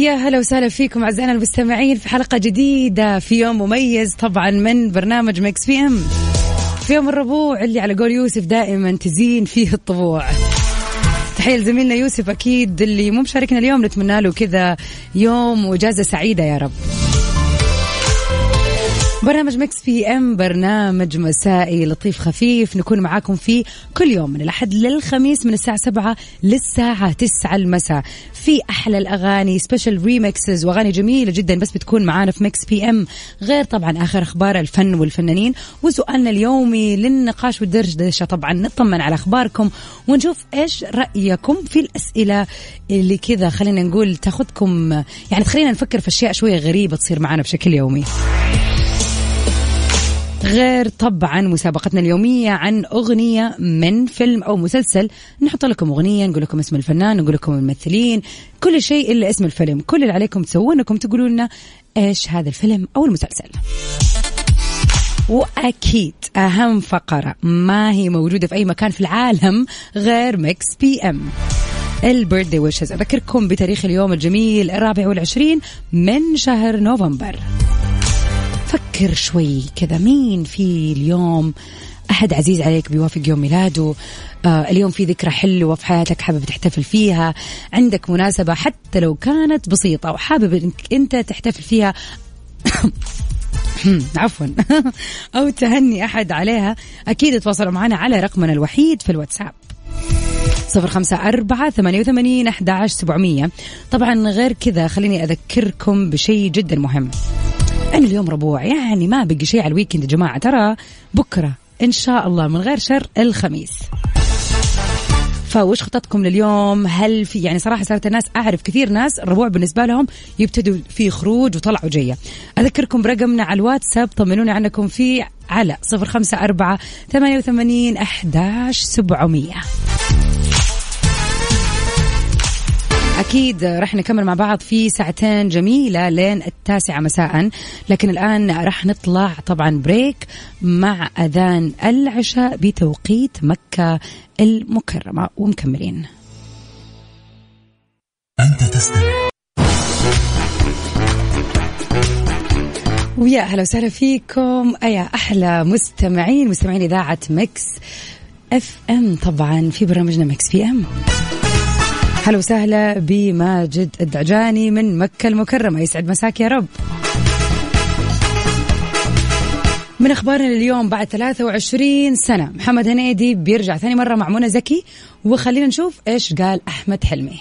يا هلا وسهلا فيكم أعزائنا المستمعين في حلقة جديدة في يوم مميز طبعا من برنامج Mix PM. في يوم الربوع اللي على قول يوسف دائما تزين فيه الطبوع. تحية لزميلنا يوسف أكيد اللي مو مشاركنا اليوم نتمنى له كذا يوم وإجازة سعيدة يا رب. برنامج Mix PM برنامج مسائي لطيف خفيف نكون معاكم فيه كل يوم من الأحد للخميس من الساعة سبعة للساعة تسعة المساء. في أحلى الأغاني special remixes وأغاني جميلة جدا بس بتكون معانا في Mix PM. غير طبعا آخر أخبار الفن والفنانين. وسؤالنا اليومي للنقاش والدردشة طبعا. نطمن على أخباركم ونشوف إيش رأيكم في الأسئلة اللي كذا خلينا نقول تاخذكم يعني تخلينا نفكر في أشياء شوية غريبة تصير معنا بشكل يومي. غير طبعا مسابقتنا اليومية عن أغنية من فيلم أو مسلسل. نحط لكم أغنية نقول لكم اسم الفنان نقول لكم الممثلين كل شيء إلا اسم الفيلم. كل اللي عليكم تسوونه أنكم تقولوا لنا إيش هذا الفيلم أو المسلسل. وأكيد أهم فقرة ما هي موجودة في أي مكان في العالم غير Mix PM. ال birthday wishes. أذكركم بتاريخ اليوم الجميل الرابع والعشرين من شهر نوفمبر. فكر شوي كذا. مين في اليوم؟ أحد عزيز عليك بيوافق يوم ميلاده. آه اليوم في ذكرى حلوة في حياتك حابب تحتفل فيها. عندك مناسبة حتى لو كانت بسيطة وحابب إنك أنت تحتفل فيها. عفوا. أو تهني أحد عليها. أكيد تواصلوا معنا على رقمنا الوحيد في الواتساب. صفر خمسة أربعة ثمانية وثمانين أحد عشر سبعمية. طبعا غير كذا خليني أذكركم بشيء جدا مهم. أنا اليوم ربوع. يعني ما بقي شيء على الويكند يا جماعة. ترى بكرة إن شاء الله من غير شر الخميس. فوش خططكم لليوم؟ هل في يعني صراحة صارت الناس أعرف كثير ناس الربوع بالنسبة لهم يبتدوا في خروج وطلع وجية أذكركم برقمنا على الواتساب طمنوني عنكم فيه على صفر خمسة أربعة ثمانية وثمانين أحداش سبعمية. أكيد رح نكمل مع بعض في ساعتين جميلة لين التاسعة مساء. لكن الآن رح نطلع طبعا break مع أذان العشاء بتوقيت مكة المكرمة. ومكملين. أنت تستمع. ويا أهلا وسهلا فيكم. أيا أحلى مستمعين مستمعين إذاعة Mix FM طبعا في برنامجنا Mix PM هلا وسهلا بماجد الدعجاني من مكة المكرمة. يسعد مساك يا رب. من أخبارنا اليوم بعد 23 سنة محمد هنيدي بيرجع ثاني مرة مع منى زكي. وخلينا نشوف إيش قال أحمد حلمي.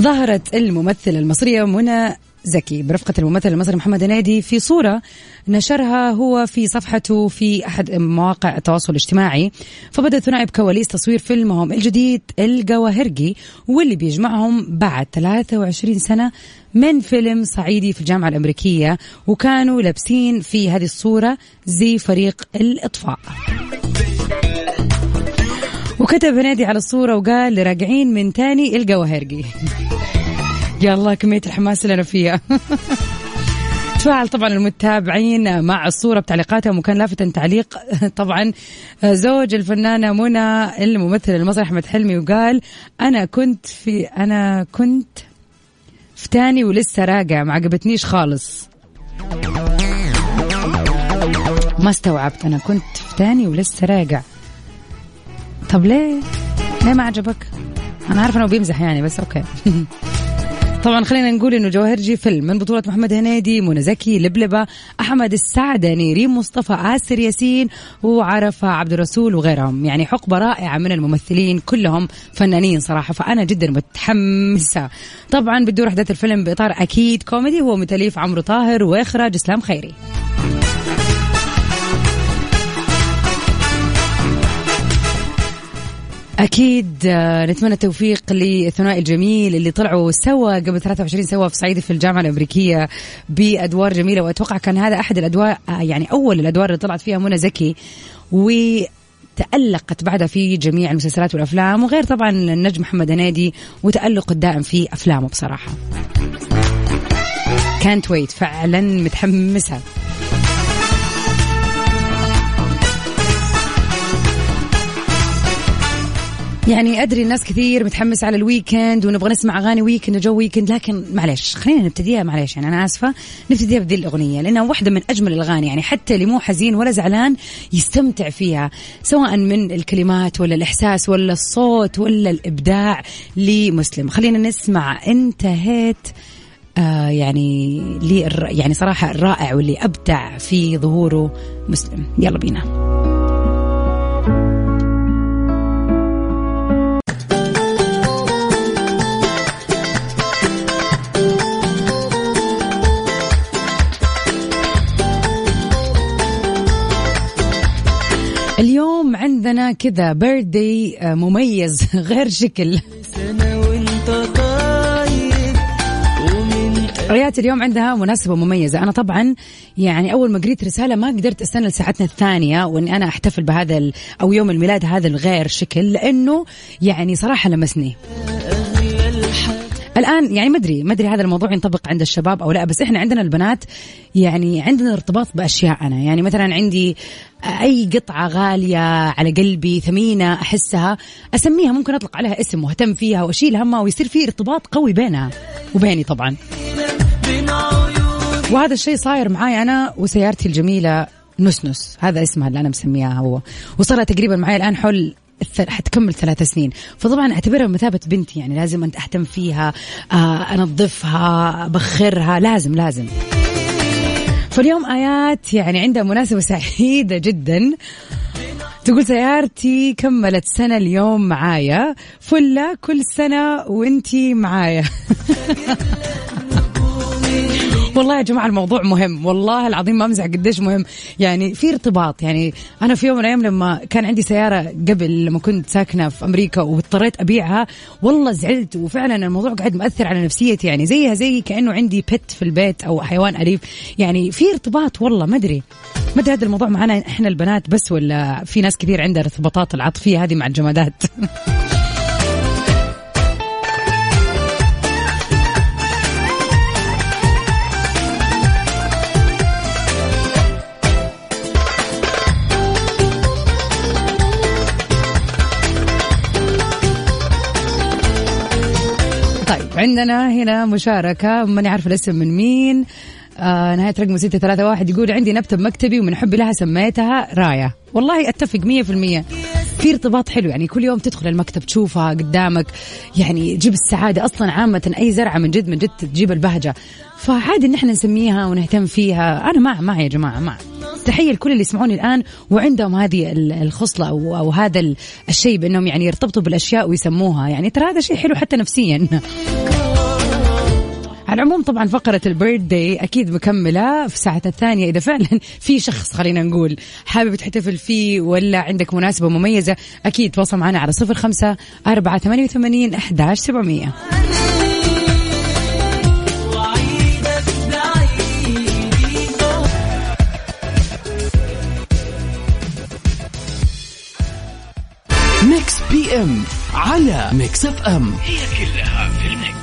ظهرت الممثلة المصرية منى زكي. برفقة الممثل المصري محمد هنيدي في صورة نشرها هو في صفحته في أحد مواقع التواصل الاجتماعي. فبدأ الثنائي بكواليس تصوير فيلمهم الجديد الجواهرجي واللي بيجمعهم بعد 23 سنة من فيلم صعيدي في الجامعة الأمريكية. وكانوا لابسين في هذه الصورة زي فريق الإطفاء. وكتب هنيدي على الصورة وقال راجعين من تاني الجواهرجي. يا الله كمية الحماس اللي أنا فيها تفاعل طبعا المتابعين مع الصورة بتعليقاتهم وكان لافتا تعليق طبعا زوج الفنانة منى الممثل المصري أحمد حلمي وقال أنا كنت في أنا كنت في تاني ولسه راجع ما عجبتنيش خالص ما استوعبت أنا كنت في تاني ولسه راجع طب ليه؟ ليه ما عجبك؟ أنا عارفة إنه بيمزح يعني بس okay طبعا خلينا نقول إنه جواهرجي فيلم من بطولة محمد هنيدي منى زكي لبلبة أحمد السعدني ريم مصطفى آسر ياسين وعرفة عبد الرسول وغيرهم. يعني حقبة رائعة من الممثلين كلهم فنانين صراحة فأنا جدا متحمسة. طبعا بتدور أحداث الفيلم بإطار أكيد كوميدي هو من تأليف عمر طاهر وإخراج إسلام خيري. أكيد آه، نتمنى التوفيق للثنائي الجميل اللي طلعوا سوا قبل 23 سوا في صعيدي في الجامعة الأمريكية بأدوار جميلة وأتوقع كان هذا أحد الأدوار آه، يعني أول الأدوار اللي طلعت فيها منى زكي وتألقت بعدها في جميع المسلسلات والأفلام وغير طبعا النجم محمد هنيدي وتألقه الدائم في أفلامه بصراحة. كانت ويت فعلا متحمسة. يعني أدري الناس كثير متحمس على ال weekend ونبغى نسمع أغاني weekend وجو weekend لكن معلش خلينا نبتديها معلش يعني أنا آسفة نبتديها بذي الأغنية لأنها واحدة من أجمل الأغاني يعني حتى اللي مو حزين ولا زعلان يستمتع فيها سواء من الكلمات ولا الإحساس ولا الصوت ولا الإبداع لمسلم. خلينا نسمع انتهيت آه يعني لي يعني صراحة الرائع واللي أبدع في ظهوره مسلم. يلا بينا. كذا آه، مميز غير شكل. ريات اليوم عندها مناسبة مميزة. أنا طبعا يعني أول ما قريت رسالة ما قدرت أستنى لساعتنا الثانية وإني أنا أحتفل بهذا أو يوم الميلاد هذا الغير شكل لأنه يعني صراحة لمسني. الآن يعني ما أدري ما أدري هذا الموضوع ينطبق عند الشباب أو لا بس إحنا عندنا البنات يعني عندنا ارتباط بأشياء أنا. يعني مثلا عندي أي قطعة غالية على قلبي ثمينة أحسها أسميها ممكن أطلق عليها اسم وأهتم فيها وأشيل همها ويصير في ارتباط قوي بينها وبيني طبعا. وهذا الشيء صاير معاي أنا وسيارتي الجميلة نسنس هذا اسمها اللي أنا مسميها هو. وصارت تقريبا معي الآن حول حتكمل ثلاث سنين. فطبعا أعتبرها بمثابه بنتي يعني لازم أنت أهتم فيها آه، أنظفها أبخرها لازم لازم. فاليوم آيات يعني عندها مناسبة سعيدة جدا. تقول سيارتي كملت سنة اليوم معايا. فلة كل سنة وإنتي معايا. والله يا جماعة الموضوع مهم. والله العظيم ما أمزح قديش مهم. يعني في ارتباط. يعني أنا في يوم من الأيام لما كان عندي سيارة قبل لما كنت ساكنة في أمريكا واضطريت أبيعها والله زعلت. وفعلا الموضوع قاعد مأثر على نفسيتي. يعني زيها زي كأنه عندي بت في البيت أو حيوان أليف. يعني في ارتباط. والله ما أدري. ما أدري هذا الموضوع معنا إحنا البنات بس ولا في ناس كثير عندها ارتباطات العاطفية هذه مع الجمادات. عندنا هنا مشاركة ماني عارفة الاسم من مين. آه نهاية رقم ستة ثلاثة واحد يقول عندي نبتة بمكتبي ومن حبي لها سميتها راية والله أتفق مية في ارتباط حلو. يعني كل يوم تدخل المكتب تشوفها قدامك. يعني تجيب السعادة أصلا عامة أي زرعة من جد من جد تجيب البهجة. فعادي إن إحنا نسميها ونهتم فيها. أنا مع مع يا جماعة مع. تحية لكل اللي يسمعوني الآن وعندهم هذه الخصلة أو, أو هذا الشيء بأنهم يعني يرتبطوا بالأشياء ويسموها. يعني ترى هذا شيء حلو حتى نفسيا. على العموم طبعا فقرة البيرث داي أكيد مكملة في ساعة الثانية إذا فعلا في شخص خلينا نقول حابب تحتفل فيه ولا عندك مناسبة مميزة أكيد تواصل معنا على صفر خمسة أربعة ثمانية وثمانين أحداش سبعمية. Mix PM على Mix FM هي كلها في ال mix.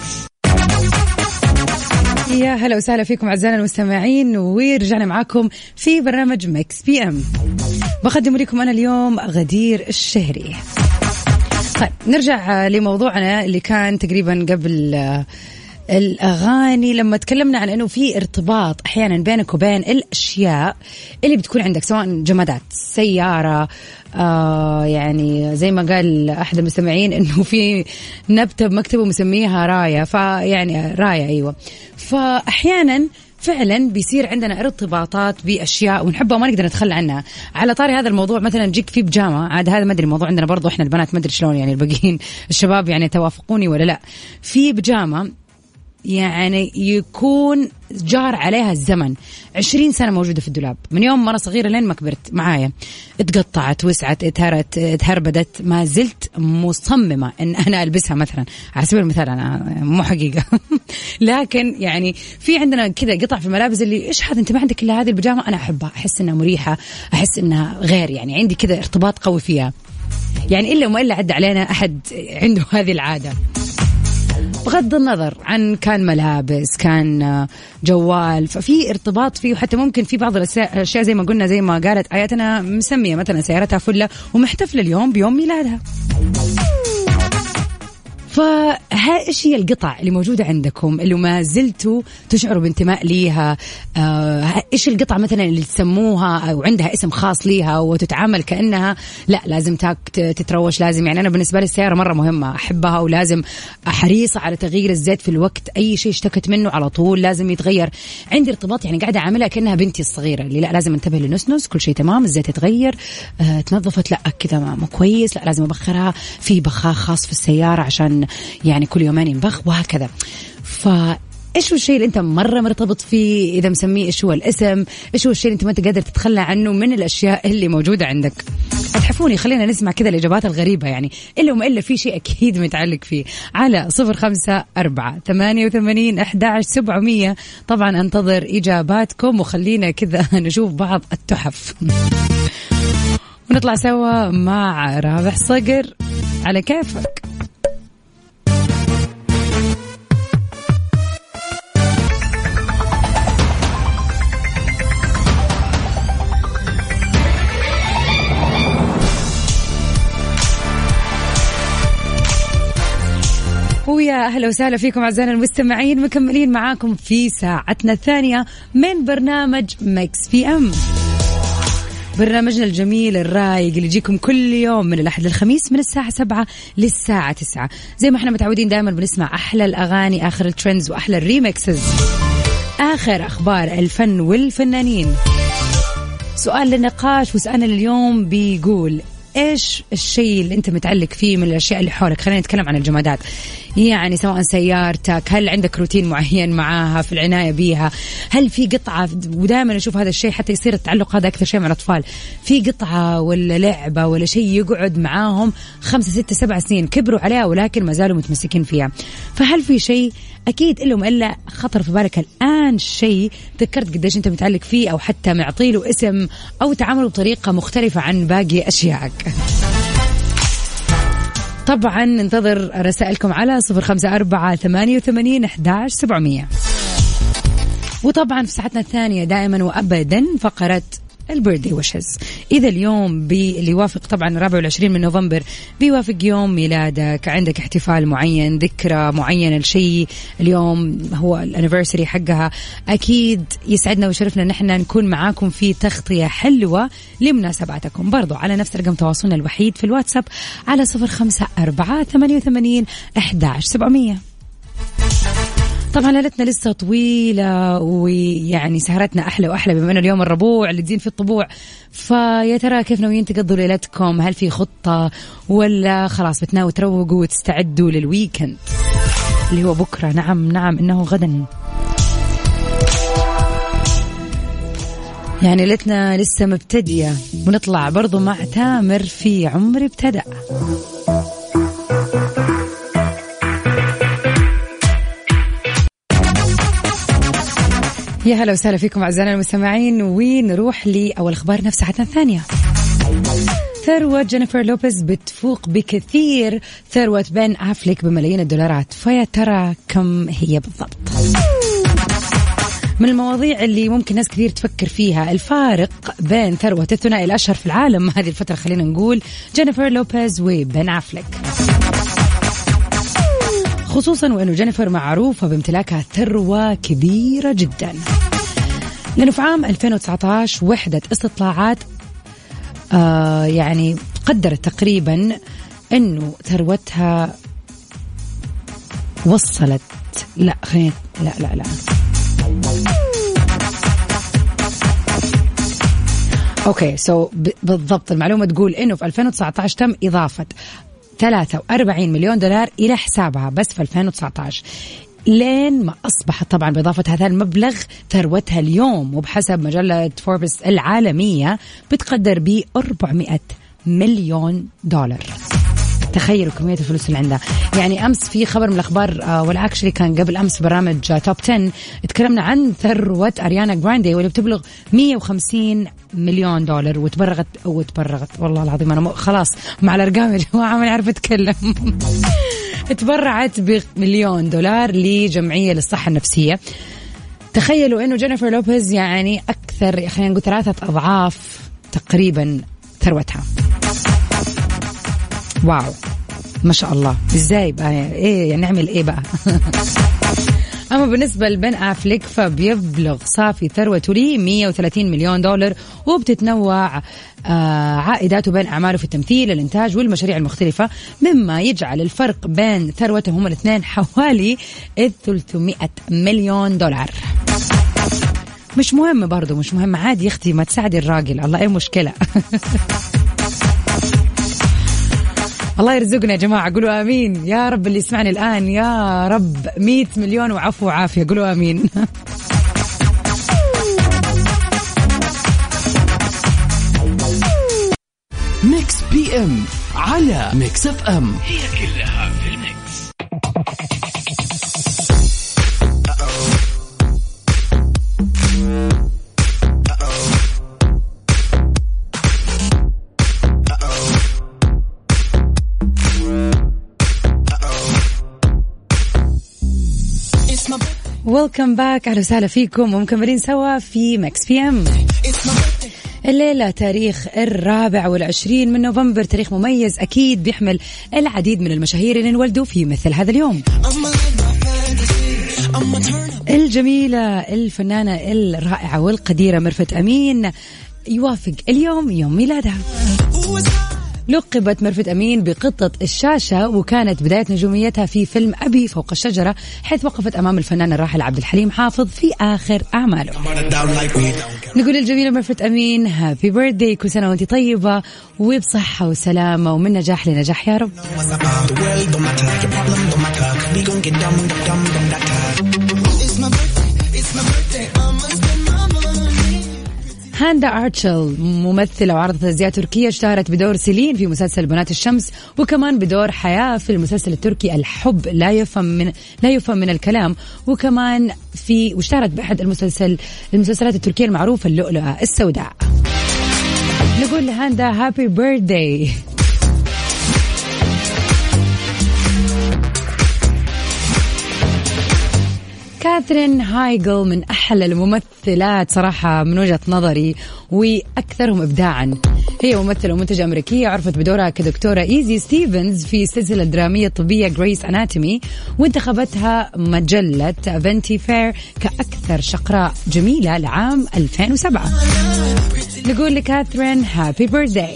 يا هلا وسهلا فيكم أعزائنا المستمعين ورجعنا معاكم في برنامج Mix PM بقدم لكم أنا اليوم غدير الشهري. طيب نرجع لموضوعنا اللي كان تقريبا قبل الأغاني لما تكلمنا عن إنه في ارتباط أحيانا بينك وبين الأشياء اللي بتكون عندك سواء جمادات سيارة آه يعني زي ما قال أحد المستمعين إنه في نبتة بمكتبة مسميها راية فيعني راية أيوه. فأحيانا فعلا بيصير عندنا ارتباطات بأشياء ونحبها وما نقدر نتخلى عنها. على طاري هذا الموضوع مثلا تجيك في بجامه عاد هذا ما أدري الموضوع عندنا برضو إحنا البنات ما أدري شلون يعني الباقيين الشباب يعني توافقوني ولا لا. في بجامه يعني يكون جار عليها الزمن. عشرين سنة موجودة في الدولاب. من يوم أنا صغيرة لين ما كبرت معايا. اتقطعت وسعت اتهرت اتهربدت. ما زلت مصممة إن أنا ألبسها مثلا. على سبيل المثال أنا مو حقيقة. لكن يعني في عندنا كذا قطع في الملابس اللي إيش هذا؟ أنت ما عندك إلا هذه البيجامة أنا أحبها. أحس إنها مريحة. أحس إنها غير. يعني عندي كذا ارتباط قوي فيها. يعني إلا وما الا عدى علينا أحد عنده هذه العادة. بغض النظر عن كان ملابس كان جوال ففي ارتباط فيه وحتى ممكن في بعض الأشياء زي ما قلنا زي ما قالت آياتنا مسمية مثلا سيارتها فلة ومحتفلة اليوم بيوم ميلادها. فها إيش هي القطع اللي موجودة عندكم اللي ما زلتوا تشعروا بانتماء ليها؟ آه إيش القطع مثلا اللي تسموها أو عندها اسم خاص ليها وتتعامل كأنها؟ لا لازم تتروش لازم يعني أنا بالنسبة لي السيارة مرة مهمة أحبها ولازم حريصه على تغيير الزيت في الوقت. أي شيء اشتكت منه على طول لازم يتغير. عندي ارتباط يعني قاعدة أعملها كأنها بنتي الصغيرة اللي لا لازم انتبه للنسنس كل شيء تمام الزيت يتغير. آه تنظفت لا كذا مو كويس لا لازم أبخرها. في بخاخ خاص في السيارة عشان يعني كل يومين ينبخ وهكذا. ف إيش هو الشيء اللي أنت مرة مرتبط فيه؟ إذا مسميه إيش هو الاسم؟ إيش هو الشيء اللي أنت ما أنت قادر تتخلى عنه من الأشياء اللي موجودة عندك؟ اتحفوني خلينا نسمع كذا الإجابات الغريبة يعني. إلا وما إلا في شيء أكيد متعلق فيه. على صفر خمسة أربعة ثمانية وثمانين أحد سبعمية. طبعا أنتظر إجاباتكم وخلينا كذا نشوف بعض التحف. ونطلع سوا مع رابح صقر. على كيفك. أهلا وسهلا فيكم أعزائنا المستمعين مكملين معاكم في ساعتنا الثانية من برنامج Mix PM. برنامجنا الجميل الرايق اللي يجيكم كل يوم من الأحد للخميس من الساعة سبعة للساعة تسعة. زي ما إحنا متعودين دائما بنسمع أحلى الأغاني آخر ال trends وأحلى ال remixes آخر أخبار الفن والفنانين. سؤال للنقاش وسؤالنا اليوم بيقول إيش الشيء اللي أنت متعلق فيه من الأشياء اللي حولك؟ خلينا نتكلم عن الجمادات. يعني سواء سيارتك هل عندك روتين معين معاها في العناية بيها؟ هل في قطعة؟ ودائما أشوف هذا الشيء حتى يصير التعلق هذا أكثر شيء مع الأطفال. في قطعة ولا لعبة ولا شيء يقعد معاهم خمسة ستة سبع سنين كبروا عليها ولكن ما زالوا متمسكين فيها. فهل في شيء أكيد إلا وما الا خطر في بالك الآن شيء تذكرت قديش أنت متعلق فيه أو حتى معطي له اسم أو تعامله بطريقة مختلفة عن باقي أشيائك؟ طبعا ننتظر رسائلكم على صفر خمسة أربعة ثمانية وثمانين أحداش سبعمية. وطبعا في ساعتنا الثانية دائما وأبدا فقرة البيرثدي ويشز إذا اليوم بي اللي يوافق طبعا الرابع والعشرين من نوفمبر بيوافق يوم ميلادك. عندك احتفال معين ذكرى معينة لشيء. اليوم هو الانيفرساري حقها. أكيد يسعدنا ويشرفنا إن إحنا نكون معاكم في تغطية حلوة لمناسباتكم. برضو على نفس رقم تواصلنا الوحيد في الواتساب على صفر خمسة أربعة ثمانية وثمانين احداش سبعمئه طبعا ليلتنا لسه طويلة ويعني سهرتنا أحلى وأحلى بما أنه اليوم الربوع اللي تزين في الطبوع. فيا ترى كيف ناويين تقضوا ليلتكم؟ هل في خطة ولا خلاص بتناوي تروقوا وتستعدوا للويكند اللي هو بكرة. نعم نعم إنه غدا. يعني ليلتنا لسه مبتدية ونطلع برضو مع تامر في عمري ابتدأ. يا هلا وسهلا فيكم أعزائنا المستمعين. ونروح لأول أخبار نفس ساعتنا الثانية. ثروة جينيفر لوبيز بتفوق بكثير. ثروة بن أفليك بملايين الدولارات. فيا ترى كم هي بالضبط؟ من المواضيع اللي ممكن ناس كثير تفكر فيها الفارق بين ثروة الثنائي الأشهر في العالم هذه الفترة خلينا نقول جينيفر لوبيز وبن أفليك. خصوصا وأنه جينيفر معروفة بامتلاكها ثروة كبيرة جدا. لأنه في عام 2019 وحده استطلاعات آه يعني قدرت تقريبا إنه ثروتها وصلت لا خلينا لا لا لا. okay so بالضبط المعلومة تقول إنه في 2019 تم إضافة 43 مليون دولار إلى حسابها بس في 2019 لين ما أصبحت طبعا بإضافة هذا المبلغ ثروتها اليوم وبحسب مجلة فوربس العالمية بتقدر ب 400 مليون دولار. تخيلوا كمية الفلوس اللي عندها. يعني أمس في خبر من الأخبار آه ولا أكشلي كان قبل أمس برامج توب 10 تكلمنا عن ثروة أريانا جراندي واللي بتبلغ 150 مليون دولار وتبرغت وتبرغت. والله العظيم أنا خلاص مع الأرقام يا جماعة ما نعرف أتكلم. تبرعت بمليون دولار لجمعية للصحة النفسية. تخيلوا إنه جينيفر لوبيز يعني أكثر خلينا نقول ثلاثة أضعاف تقريبا ثروتها. wow. ما شاء الله. إزاي بقى؟ إيه يعني نعمل إيه بقى؟ أما بالنسبة لبن أفليك فبيبلغ صافي ثروته لي 130 مليون دولار وبتتنوع آه عائداته بين أعماله في التمثيل الإنتاج والمشاريع المختلفة مما يجعل الفرق بين ثروتهم هما الاثنين حوالي 300 مليون دولار. مش مهم برضو مش مهم عادي يا أختي ما تساعدي الراجل. الله إيه مشكله الله يرزقنا يا جماعة. قولوا آمين. يا رب اللي يسمعني الآن. يا رب. مئة مليون وعفو وعافية. قولوا آمين. Mix PM على Mix FM. هي كلها في ال mix. welcome back أهلا وسهلا فيكم. ومكملين سوا في Mix PM الليلة تاريخ الرابع والعشرين من نوفمبر. تاريخ مميز أكيد بيحمل العديد من المشاهير اللي انولدوا في مثل هذا اليوم. الجميلة الفنانة الرائعة والقديرة مرفت أمين يوافق اليوم يوم ميلادها. لقبت مرفت أمين بقطة الشاشة وكانت بداية نجوميتها في فيلم أبي فوق الشجرة حيث وقفت أمام الفنان الراحل عبد الحليم حافظ في آخر أعماله. نقول الجميلة مرفت أمين هابي بيرثدي كل سنة وأنت طيبة وبصحة وسلامة ومن نجاح لنجاح يا رب. هاندا أرتشل ممثلة وعرضت أزياء تركية اشتهرت بدور سيلين في مسلسل بنات الشمس وكمان بدور حياة في المسلسل التركي الحب لا يفهم من لا يفهم من الكلام وكمان في واشتهرت بأحد المسلسل المسلسلات التركية المعروفة اللؤلؤة السوداء. نقول لهاندا هابي بيرثداي كاثرين هايجل من أحلى الممثلات صراحة من وجهة نظري وأكثرهم إبداعا. هي ممثلة ومنتجة أمريكية عرفت بدورها كدكتورة إيزي ستيفنز في سلسلة درامية طبية Grey's Anatomy وانتخبتها مجلة Vanity Fair كأكثر شقراء جميلة لعام 2007 نقول لكاثرين happy birthday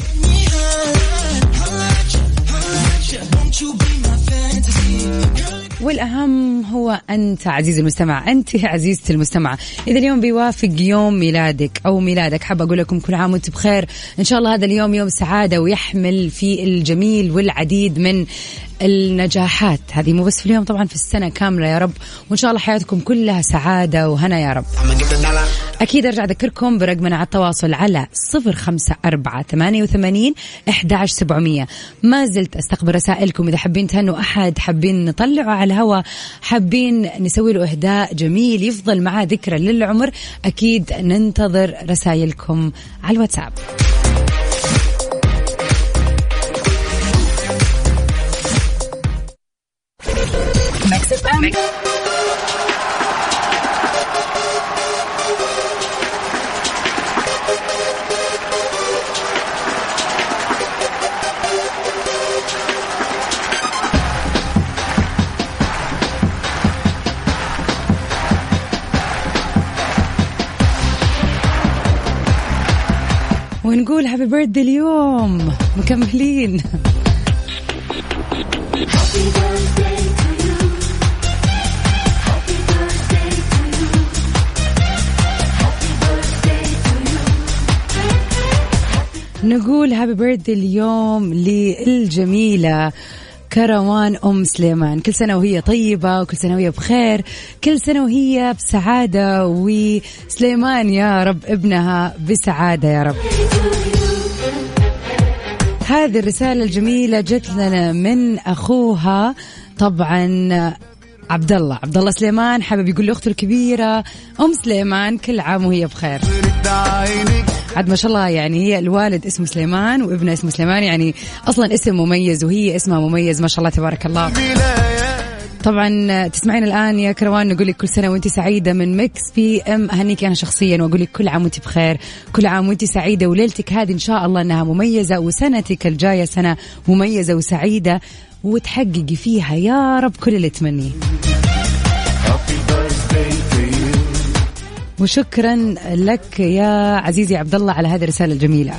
والأهم هو أنت عزيزي المستمع أنت عزيزتي المستمعة إذا اليوم بيوافق يوم ميلادك أو ميلادك حابة أقول لكم كل عام وأنت بخير. إن شاء الله هذا اليوم يوم سعادة ويحمل في الجميل والعديد من النجاحات. هذه مو بس في اليوم طبعا في السنة كاملة يا رب. وإن شاء الله حياتكم كلها سعادة وهنا يا رب. أكيد أرجع أذكركم برقمنا على التواصل على صفر خمسة أربعة ثمانية وثمانين إحداش سبعمية. ما زلت أستقبل رسائلكم إذا حابين تهنوا أحد حابين نطلعه على الهواء حابين نسوي له إهداء جميل يفضل معاه ذكرى للعمر أكيد ننتظر رسائلكم على الواتساب. ونقول هابي بيرث اليوم. مكملين. نقول هابي بيرث اليوم للجميلة كروان أم سليمان. كل سنة وهي طيبة وكل سنة وهي بخير. كل سنة وهي بسعادة وسليمان يا رب ابنها بسعادة يا رب. هذه الرسالة الجميلة جت لنا من أخوها طبعا عبد الله عبد الله سليمان حابب يقول لأخته الكبيرة أم سليمان كل عام وهي بخير. عاد ما شاء الله يعني هي الوالد اسمه سليمان وابنه اسمه سليمان يعني أصلا اسم مميز وهي اسمها مميز ما شاء الله تبارك الله. طبعا تسمعين الآن يا كروان نقول لك كل سنة وأنت سعيدة من Mix PM أهنيك أنا شخصيا وأقول لك كل عام وأنت بخير كل عام وأنت سعيدة وليلتك هذه إن شاء الله إنها مميزة وسنتك الجاية سنة مميزة وسعيدة وتحققي فيها يا رب كل اللي تمنيه. وشكرا لك يا عزيزي عبد الله على هذه الرسالة الجميلة.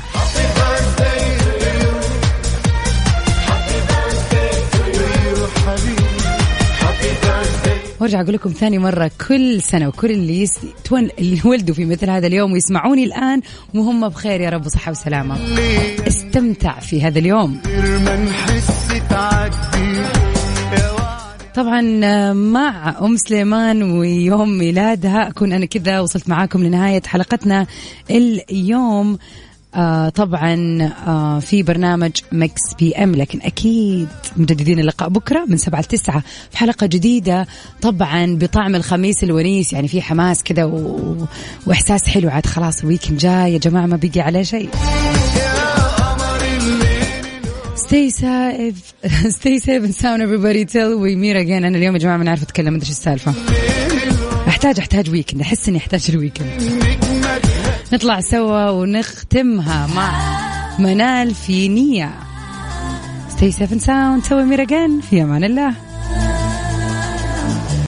وأرجع أقول لكم ثاني مرة كل سنة وكل اللي يس... تون... اللي ولدوا في مثل هذا اليوم ويسمعوني الآن وهم بخير يا رب وصحة وسلامة. استمتع في هذا اليوم. طبعا مع أم سليمان ويوم ميلادها أكون أنا كذا وصلت معاكم لنهاية حلقتنا اليوم. آه طبعا آه في برنامج Mix PM لكن أكيد مجددين اللقاء بكرة من سبعة لتسعة في حلقة جديدة. طبعا بطعم الخميس الونيس يعني في حماس كذا و... وإحساس حلو. عاد خلاص ال weekend جاي يا جماعة ما بقي عليه شيء. Stay safe. Stay safe and sound everybody till we meet again. أنا اليوم يا جماعة ما عارفه اتكلم أدري إيش السالفة. احتاج أحتاج weekend أحس إني أحتاج ال weekend نطلع سوا ونختمها مع منال في نية. Stay safe and sound. سوي ميرا في أمان الله.